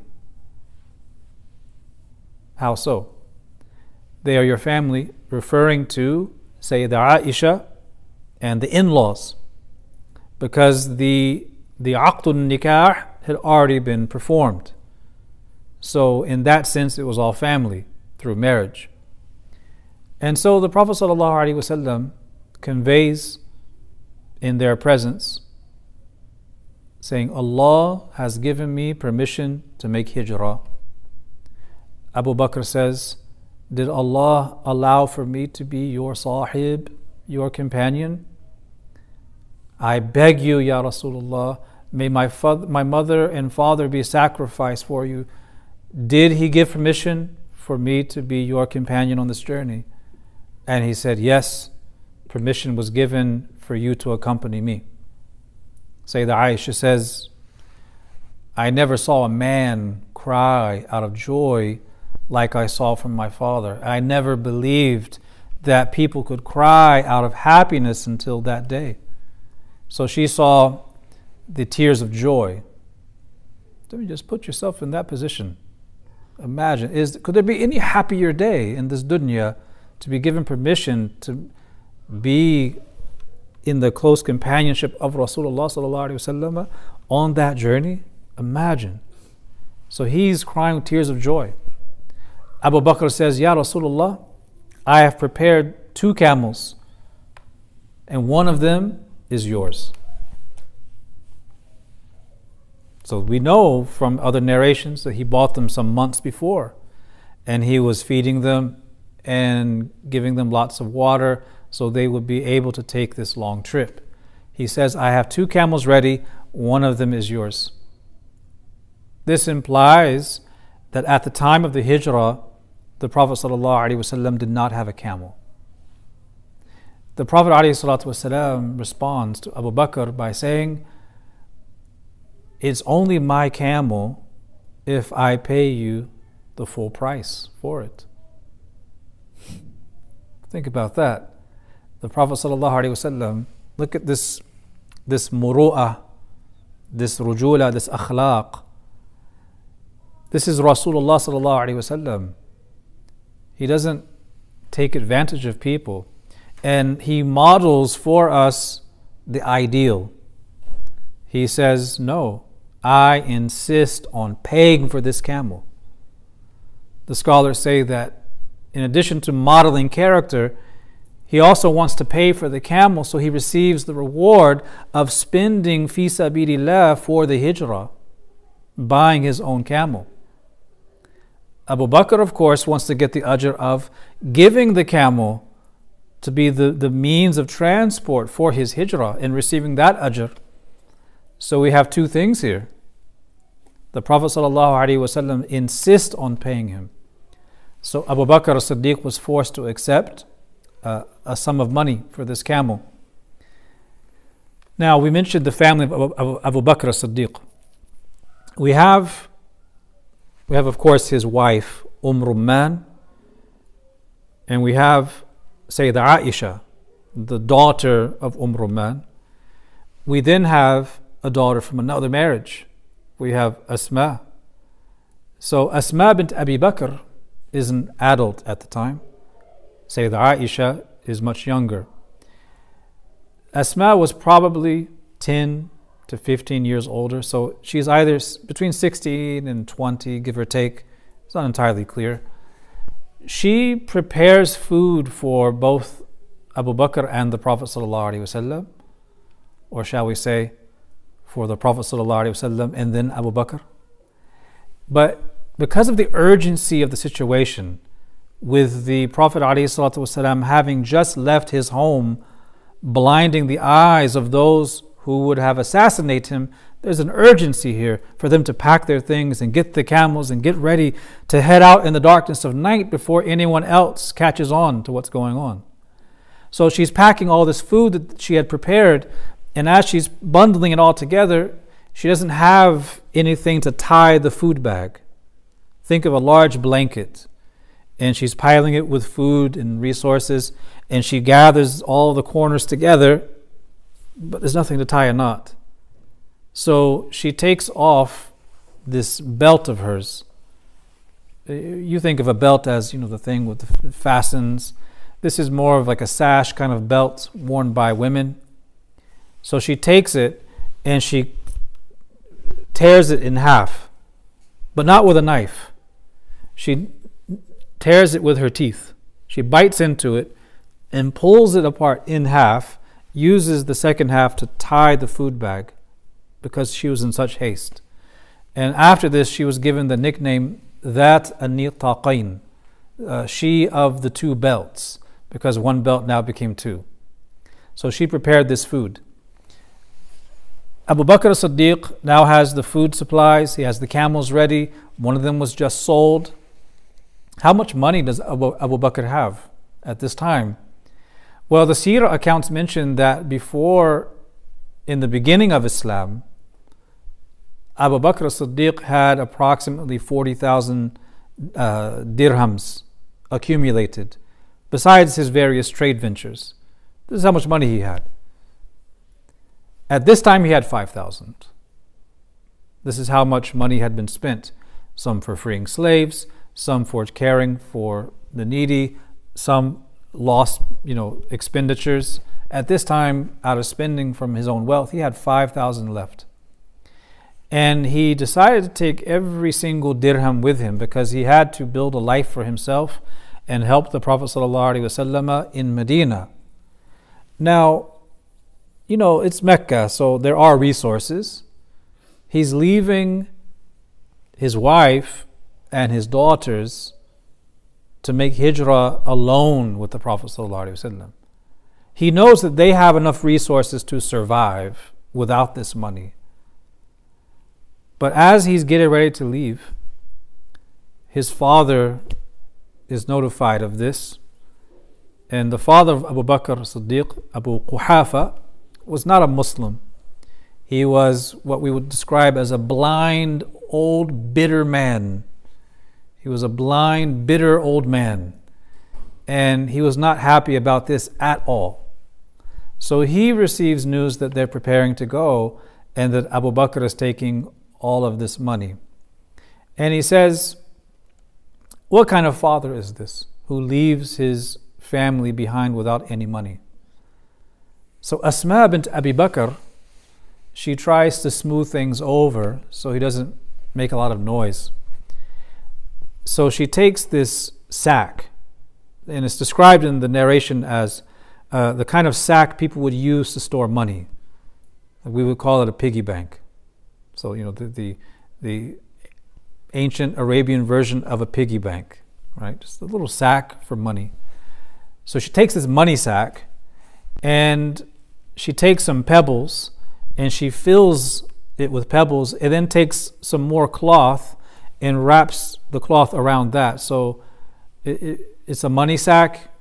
How so? They are your family, referring to Sayyidah Aisha and the in laws, because the, the Aqdun Nikah had already been performed. So, in that sense, it was all family through marriage. And so the Prophet ﷺ conveys in their presence, saying, Allah has given me permission to make hijrah. Abu Bakr says, Did Allah allow for me to be your sahib, your companion? I beg you, Ya Rasulullah, may my, fa- my mother and father be sacrificed for you. Did he give permission for me to be your companion on this journey? And he said, Yes, permission was given for you to accompany me. Sayyidah Aisha says, I never saw a man cry out of joy like I saw from my father. I never believed that people could cry out of happiness until that day. So she saw the tears of joy. Let me just put yourself in that position. Imagine, is could there be any happier day in this dunya to be given permission to be in the close companionship of Rasulullah on that journey? Imagine. So he's crying tears of joy. Abu Bakr says, Ya Rasulullah, I have prepared two camels, and one of them is yours. So we know from other narrations that he bought them some months before, and he was feeding them and giving them lots of water so they would be able to take this long trip. He says, I have two camels ready, one of them is yours. This implies that at the time of the hijrah, the Prophet ﷺ did not have a camel. The Prophet ﷺ responds to Abu Bakr by saying, It's only my camel if I pay you the full price for it. Think about that. The Prophet ﷺ, look at this, this muru'ah, this rujula, this akhlaq. This is Rasulullah sallallahu alaihi wasallam. He doesn't take advantage of people. And he models for us the ideal. He says, No, I insist on paying for this camel. The scholars say that in addition to modeling character, he also wants to pay for the camel so he receives the reward of spending fi sabilillah for the hijrah, buying his own camel. Abu Bakr, of course, wants to get the ajr of giving the camel to be the, the means of transport for his hijrah and receiving that ajr. So we have two things here. The Prophet ﷺ insists on paying him. So Abu Bakr as Siddiq was forced to accept uh, a sum of money for this camel. Now, we mentioned the family of Abu, Abu Bakr as Siddiq. We have, we have, of course, his wife, Umm Rumman, and we have Sayyidah Aisha, the daughter of Umm Rumman. We then have a daughter from another marriage. We have Asma. So Asma bint Abi Bakr is an adult at the time. Sayyidah Aisha is much younger. Asma was probably 10 to 15 years older, so she's either between 16 and 20, give or take. It's not entirely clear She prepares food for both Abu Bakr and the Prophet ﷺ? Or shall we say, for the Prophet ﷺ and then Abu Bakr? But because of the urgency of the situation, with the Prophet ﷺ having just left his home, blinding the eyes of those who would have assassinated him, there's an urgency here for them to pack their things and get the camels and get ready to head out in the darkness of night before anyone else catches on to what's going on. So she's packing all this food that she had prepared, and as she's bundling it all together, she doesn't have anything to tie the food bag. Think of a large blanket, and she's piling it with food and resources, and she gathers all the corners together, but there's nothing to tie a knot. So she takes off this belt of hers. Uh, you think of a belt as, you know, the thing with the fastens. This is more of like a sash kind of belt worn by women. So she takes it and she tears it in half, but not with a knife. She tears it with her teeth. She bites into it and pulls it apart in half, uses the second half to tie the food bag because she was in such haste. And after this, she was given the nickname That Anitaqain, uh, she of the two belts, because one belt now became two. So she prepared this food. Abu Bakr as-Siddiq now has the food supplies, he has the camels ready. One of them was just sold. How much money does Abu, Abu Bakr have at this time? Well, the Sirah accounts mention that before, in the beginning of Islam, Abu Bakr as-Siddiq had approximately 40,000 uh, dirhams accumulated, besides his various trade ventures. This is how much money he had. At this time, he had 5,000. This is how much money had been spent some for freeing slaves, some for caring for the needy, some lost, you know, expenditures. At this time, out of spending from his own wealth, he had 5,000 left. And he decided to take every single dirham with him because he had to build a life for himself and help the Prophet ﷺ in Medina. Now, you know, it's Mecca, so there are resources. He's leaving his wife and his daughters to make hijrah alone with the Prophet. ﷺ. He knows that they have enough resources to survive without this money. But as he's getting ready to leave, his father is notified of this. And the father of Abu Bakr Siddiq, Abu Quhafa, was not a Muslim. He was what we would describe as a blind, old, bitter man. He was a blind, bitter old man. And he was not happy about this at all. So he receives news that they're preparing to go and that Abu Bakr is taking all of this money. And he says, What kind of father is this who leaves his family behind without any money? So Asma bint Abi Bakr, she tries to smooth things over so he doesn't make a lot of noise. So she takes this sack, and it's described in the narration as uh, the kind of sack people would use to store money. We would call it a piggy bank. So you know the the, the ancient Arabian version of a piggy bank, right? Just a little sack for money. So she takes this money sack and she takes some pebbles and she fills it with pebbles and then takes some more cloth and wraps the cloth around that. So it, it, it's a money sack,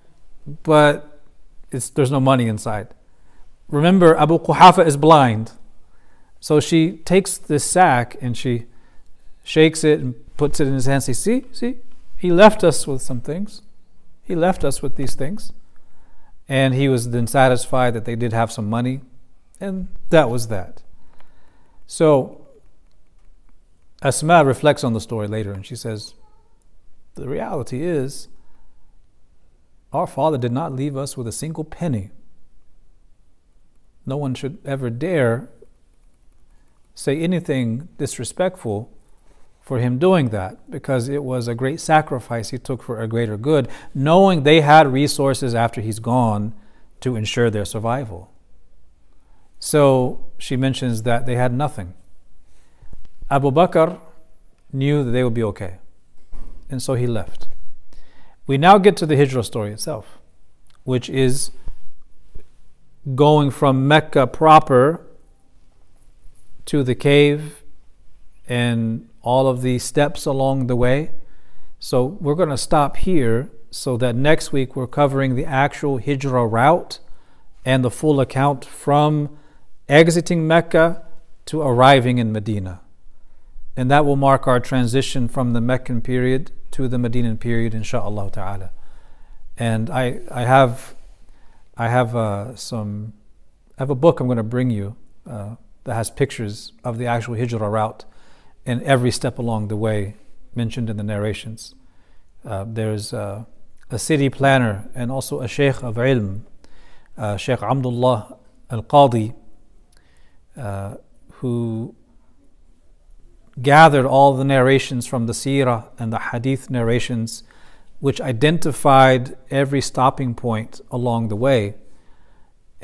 but there's no money inside. Remember, Abu Quhafa is blind. So she takes this sack and she shakes it and puts it in his hand. See, see, see, he left us with some things. He left us with these things. And he was then satisfied that they did have some money. And that was that. So Asma reflects on the story later and she says, The reality is, our father did not leave us with a single penny. No one should ever dare say anything disrespectful for him doing that because it was a great sacrifice he took for a greater good, knowing they had resources after he's gone to ensure their survival. So she mentions that they had nothing. Abu Bakr knew that they would be okay. And so he left. We now get to the Hijrah story itself, which is going from Mecca proper to the cave and all of the steps along the way. So we're going to stop here so that next week we're covering the actual Hijrah route and the full account from exiting Mecca to arriving in Medina. And that will mark our transition from the Meccan period to the Medinan period, inshaAllah ta'ala. And I, I have, I have uh, some, I have a book I'm going to bring you uh, that has pictures of the actual Hijrah route and every step along the way mentioned in the narrations. Uh, there's uh, a city planner and also a sheikh of ilm, uh, Sheikh Abdullah al Qadi, uh, who gathered all the narrations from the seerah and the hadith narrations, which identified every stopping point along the way.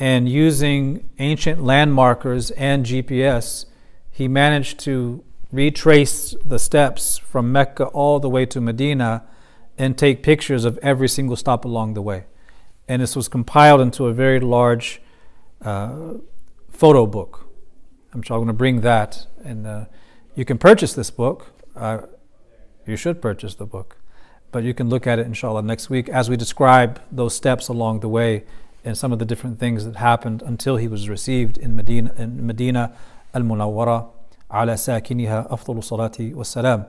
And using ancient landmarkers and GPS, he managed to retrace the steps from Mecca all the way to Medina and take pictures of every single stop along the way. And this was compiled into a very large uh, photo book I'm sure I'm going to bring that. And uh, you can purchase this book. Uh, you should purchase the book. But you can look at it, inshallah, next week as we describe those steps along the way and some of the different things that happened until he was received in Medina, in Medina al-Munawwara على ساكنها أفضل الصلاة والسلام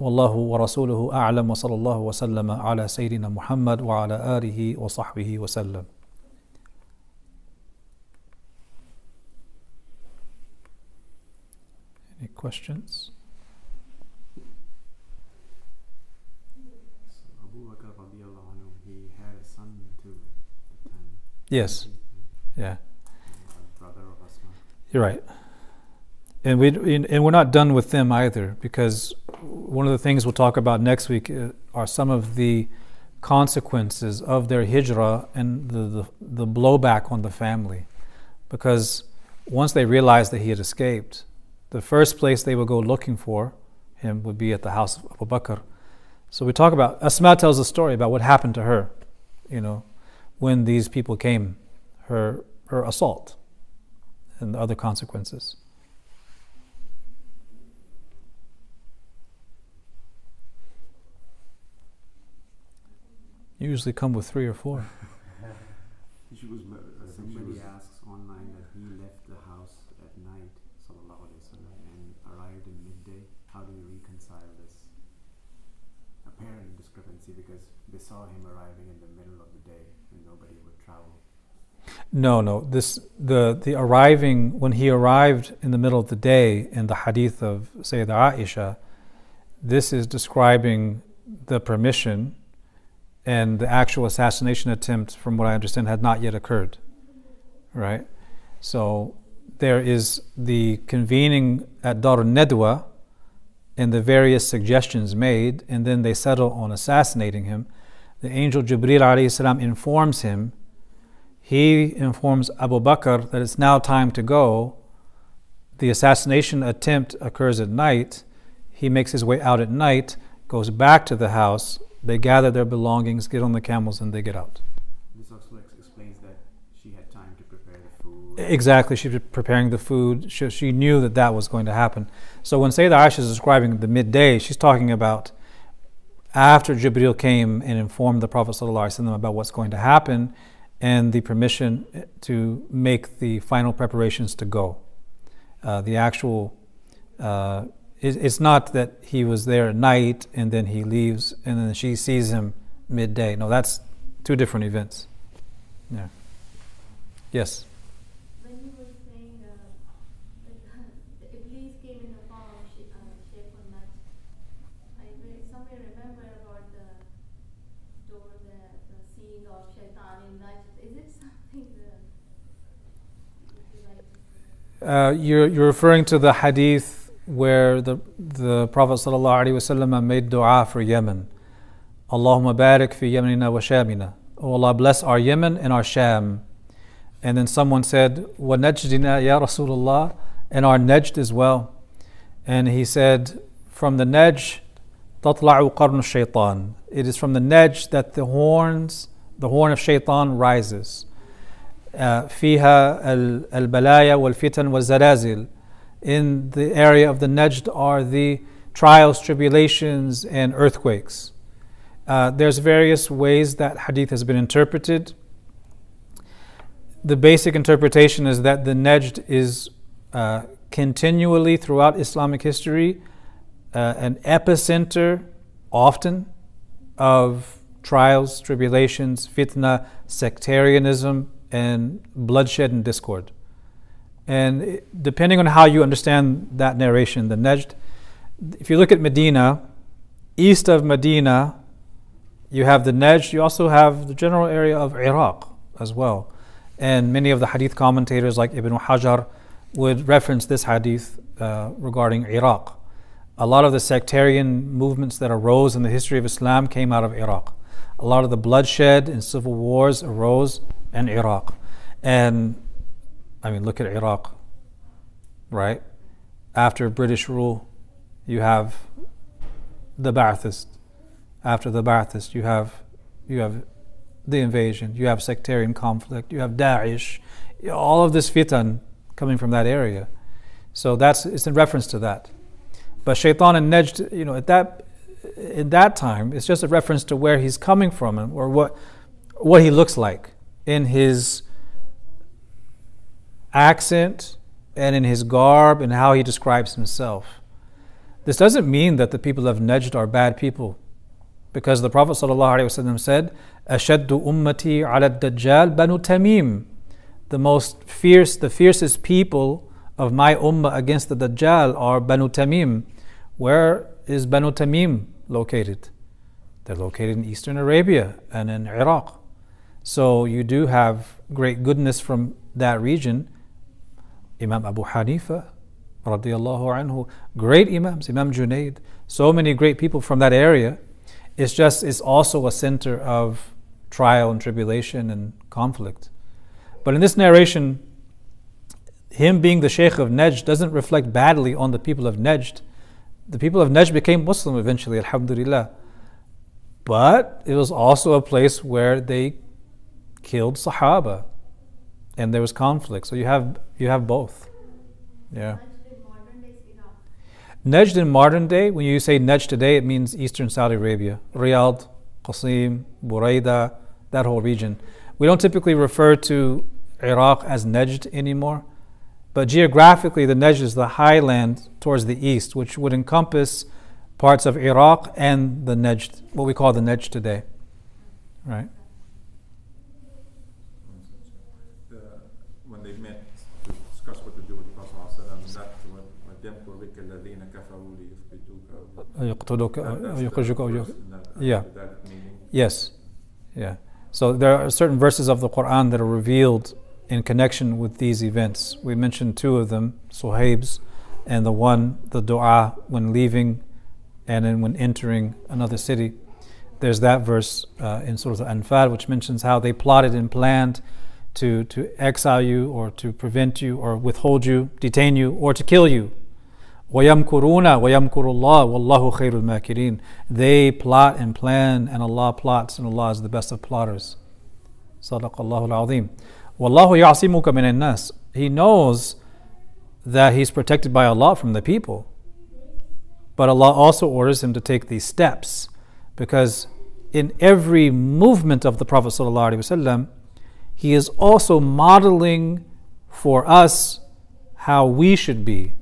والله ورسوله أعلم وصلى الله وسلم على سيدنا محمد وعلى آله وصحبه وسلم Any questions? Yes. Yeah. You're right. And we and we're not done with them either because one of the things we'll talk about next week uh, are some of the consequences of their hijrah and the, the, the blowback on the family. Because once they realized that he had escaped, the first place they would go looking for him would be at the house of Abu Bakr. So we talk about Asma tells a story about what happened to her, you know, when these people came, her her assault and the other consequences. usually come with three or four. somebody asks online that he left the house at night arrived in midday. How do you reconcile this apparent discrepancy? Because they saw him arriving in the middle of the day and nobody would travel. No, no. This the the arriving when he arrived in the middle of the day in the hadith of Sayyidah Aisha, this is describing the permission and the actual assassination attempt, from what I understand, had not yet occurred. Right? So there is the convening at Dar Nadwa and the various suggestions made, and then they settle on assassinating him. The angel Jibril salam informs him. He informs Abu Bakr that it's now time to go. The assassination attempt occurs at night. He makes his way out at night, goes back to the house. They gather their belongings, get on the camels, and they get out. This also explains that she had time to prepare the food. Exactly. She was preparing the food. She, she, knew that that was going to happen. So when Sayyidah Aisha is describing the midday, she's talking about after Jibril came and informed the Prophet ﷺ about what's going to happen and the permission to make the final preparations to go. Uh, the actual, uh, it, it's not that he was there at night and then he leaves and then she sees him midday. No, that's two different events. Yeah. Yes. Uh, you're, you're referring to the hadith where the, the Prophet ﷺ made dua for Yemen. Allahumma barik fi Yemenina wa Shamina. Oh Allah, bless our Yemen and our Sham. And then someone said, Wa najdina ya Rasulullah, and our Najd as well. And he said, From the Najd, tatla'u qarnu shaitan. It is from the Najd that the horns, the horn of shaitan rises. فيها البلايا والفتن والزلازل. In the area of the Najd are the trials, tribulations, and earthquakes. Uh, there's various ways that hadith has been interpreted. The basic interpretation is that the Najd is uh, continually throughout Islamic history uh, an epicenter, often, of trials, tribulations, fitna, sectarianism, and bloodshed and discord. And depending on how you understand that narration, the Najd, if you look at Medina, east of Medina, you have the Najd, you also have the general area of Iraq as well. And many of the hadith commentators, like Ibn Hajar, would reference this hadith uh, regarding Iraq. A lot of the sectarian movements that arose in the history of Islam came out of Iraq. A lot of the bloodshed and civil wars arose in Iraq. And I mean, look at Iraq, right? After British rule, you have the Ba'athist. After the Ba'athist, you have you have the invasion, you have sectarian conflict, you have Daesh, all of this fitan coming from that area. So that's it's in reference to that. But shaitan and najd, you know, at that in that time, it's just a reference to where he's coming from and or what what he looks like in his accent and in his garb and how he describes himself. This doesn't mean that the people of Najd are bad people, because the Prophet ﷺ said, "Ashaddu ummati ala dajjal banu Tamim." The most fierce, the fiercest people of my ummah against the Dajjal are Banu Tamim. Where is Banu Tamim located? They're located in eastern Arabia and in Iraq. So you do have great goodness from that region. Imam Abu Hanifa, radiallahu anhu, great Imams, Imam Junaid, so many great people from that area. It's just, it's also a center of trial and tribulation and conflict. But in this narration, him being the Sheikh of Najd doesn't reflect badly on the people of Najd the people of Najd became Muslim eventually, alhamdulillah. But it was also a place where they killed Sahaba and there was conflict. So you have you have both. Yeah. Najd in modern day, when you say Najd today, it means eastern Saudi Arabia, Riyadh, Qasim, Buraida, that whole region. We don't typically refer to Iraq as Najd anymore. But geographically, the Najd is the highland towards the east, which would encompass parts of Iraq and the Najd, what we call the Najd today. Right? when they met to discuss what to do with the Prophet, that Yeah. Yes. Yeah. So there are certain verses of the Quran that are revealed in connection with these events. We mentioned two of them, Suhaib's, and the one, the dua when leaving and then when entering another city. There's that verse uh, in Surah Al-Anfal which mentions how they plotted and planned to, to exile you or to prevent you or withhold you, detain you, or to kill you. وَيَمْكُرُونَ وَيَمْكُرُ اللَّهُ وَاللَّهُ خَيْرُ الْمَاكِرِينَ They plot and plan and Allah plots and Allah is the best of plotters. صدق الله العظيم. Wallahu ya'simuka min nas. He knows that he's protected by Allah from the people. But Allah also orders him to take these steps because in every movement of the Prophet ﷺ, he is also modeling for us how we should be.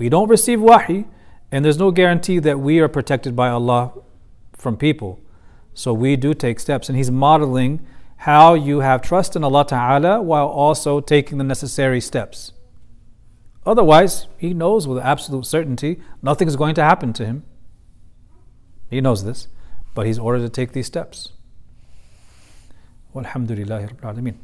we don't receive wahi, and there's no guarantee that we are protected by Allah from people. So we do take steps, and he's modeling how you have trust in Allah Ta'ala while also taking the necessary steps. Otherwise, he knows with absolute certainty nothing is going to happen to him. He knows this, but he's ordered to take these steps. Walhamdulillahi Rabbil.